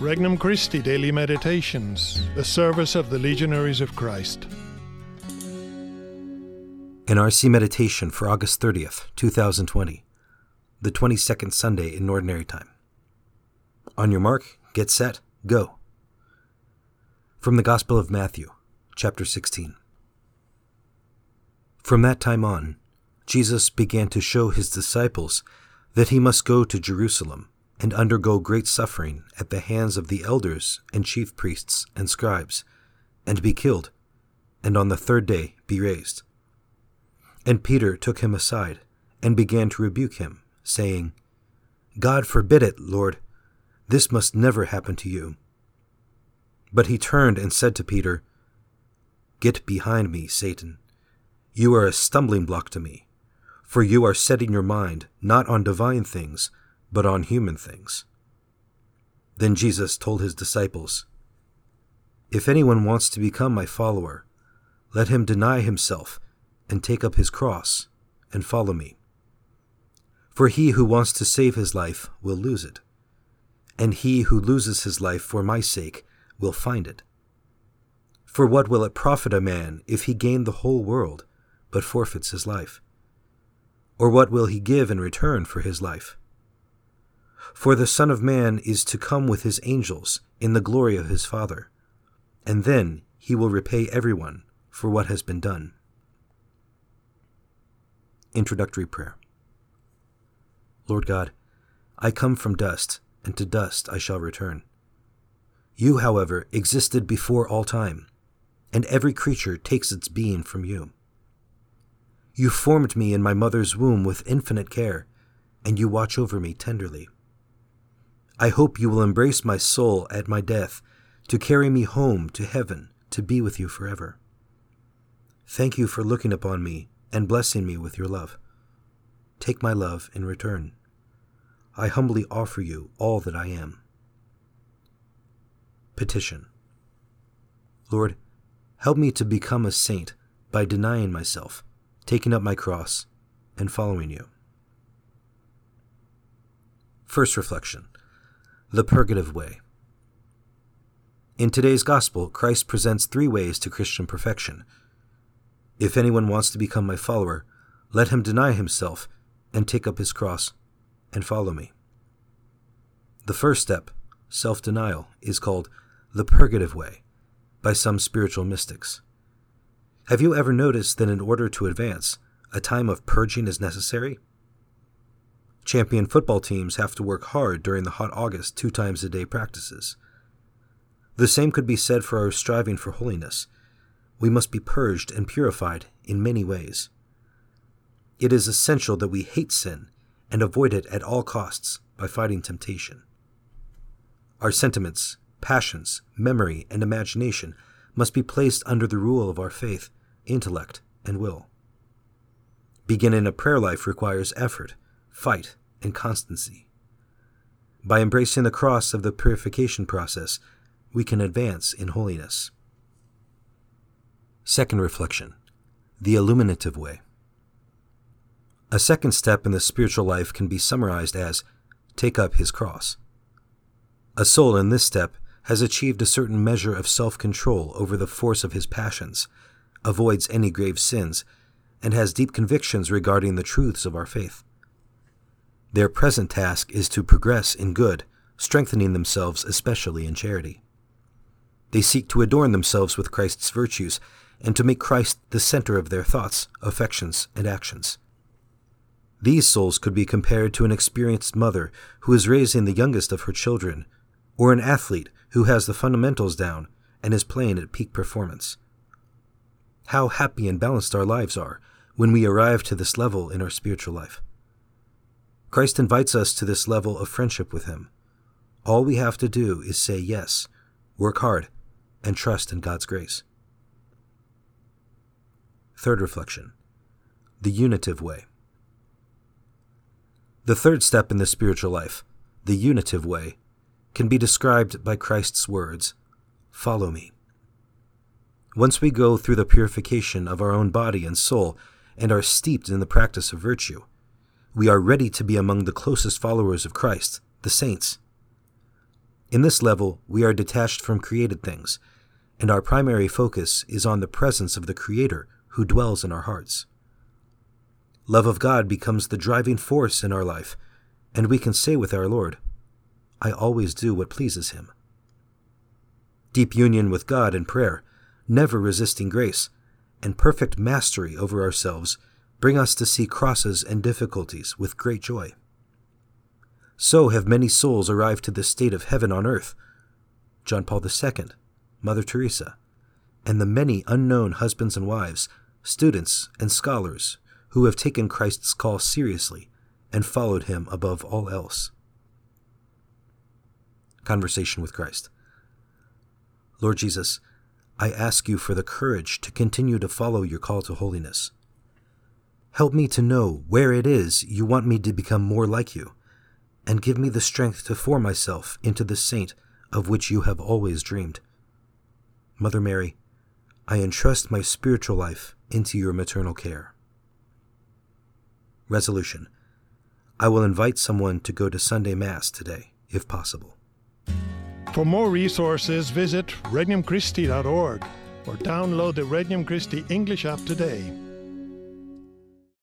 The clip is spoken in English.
Regnum Christi Daily Meditations, the service of the Legionaries of Christ. An RC Meditation for August 30th, 2020, the 22nd Sunday in Ordinary Time. On your mark, get set, go. From the Gospel of Matthew, chapter 16. From that time on, Jesus began to show his disciples that he must go to Jerusalem and undergo great suffering at the hands of the elders and chief priests and scribes, and be killed, and on the third day be raised. And Peter took him aside, and began to rebuke him, saying, God forbid it, Lord, this must never happen to you. But he turned and said to Peter, Get behind me, Satan. You are a stumbling block to me, for you are setting your mind not on divine things, but on human things. Then Jesus told his disciples, If anyone wants to become my follower, let him deny himself and take up his cross and follow me. For he who wants to save his life will lose it, and he who loses his life for my sake will find it. For what will it profit a man if he gain the whole world, but forfeits his life? Or what will he give in return for his life? For the Son of Man is to come with his angels in the glory of his Father, and then he will repay everyone for what has been done. Introductory Prayer Lord God, I come from dust, and to dust I shall return. You, however, existed before all time, and every creature takes its being from you. You formed me in my mother's womb with infinite care, and you watch over me tenderly. I hope you will embrace my soul at my death to carry me home to heaven to be with you forever. Thank you for looking upon me and blessing me with your love. Take my love in return. I humbly offer you all that I am. Petition Lord, help me to become a saint by denying myself, taking up my cross, and following you. First reflection the Purgative Way. In today's Gospel, Christ presents three ways to Christian perfection. If anyone wants to become my follower, let him deny himself and take up his cross and follow me. The first step, self denial, is called the Purgative Way by some spiritual mystics. Have you ever noticed that in order to advance, a time of purging is necessary? Champion football teams have to work hard during the hot August two times a day practices. The same could be said for our striving for holiness. We must be purged and purified in many ways. It is essential that we hate sin and avoid it at all costs by fighting temptation. Our sentiments, passions, memory, and imagination must be placed under the rule of our faith, intellect, and will. Beginning a prayer life requires effort, fight, and constancy. By embracing the cross of the purification process, we can advance in holiness. Second reflection The Illuminative Way. A second step in the spiritual life can be summarized as take up his cross. A soul in this step has achieved a certain measure of self control over the force of his passions, avoids any grave sins, and has deep convictions regarding the truths of our faith. Their present task is to progress in good, strengthening themselves especially in charity. They seek to adorn themselves with Christ's virtues and to make Christ the center of their thoughts, affections, and actions. These souls could be compared to an experienced mother who is raising the youngest of her children, or an athlete who has the fundamentals down and is playing at peak performance. How happy and balanced our lives are when we arrive to this level in our spiritual life. Christ invites us to this level of friendship with Him. All we have to do is say yes, work hard, and trust in God's grace. Third reflection The Unitive Way. The third step in the spiritual life, the unitive way, can be described by Christ's words Follow me. Once we go through the purification of our own body and soul and are steeped in the practice of virtue, we are ready to be among the closest followers of Christ, the saints. In this level, we are detached from created things, and our primary focus is on the presence of the Creator who dwells in our hearts. Love of God becomes the driving force in our life, and we can say with our Lord, I always do what pleases Him. Deep union with God in prayer, never resisting grace, and perfect mastery over ourselves bring us to see crosses and difficulties with great joy. So have many souls arrived to the state of heaven on earth. John Paul II, Mother Teresa, and the many unknown husbands and wives, students and scholars who have taken Christ's call seriously and followed him above all else. Conversation with Christ. Lord Jesus, I ask you for the courage to continue to follow your call to holiness. Help me to know where it is you want me to become more like you, and give me the strength to form myself into the saint of which you have always dreamed. Mother Mary, I entrust my spiritual life into your maternal care. Resolution I will invite someone to go to Sunday Mass today, if possible. For more resources, visit regnumchristi.org or download the Regnum Christi English app today.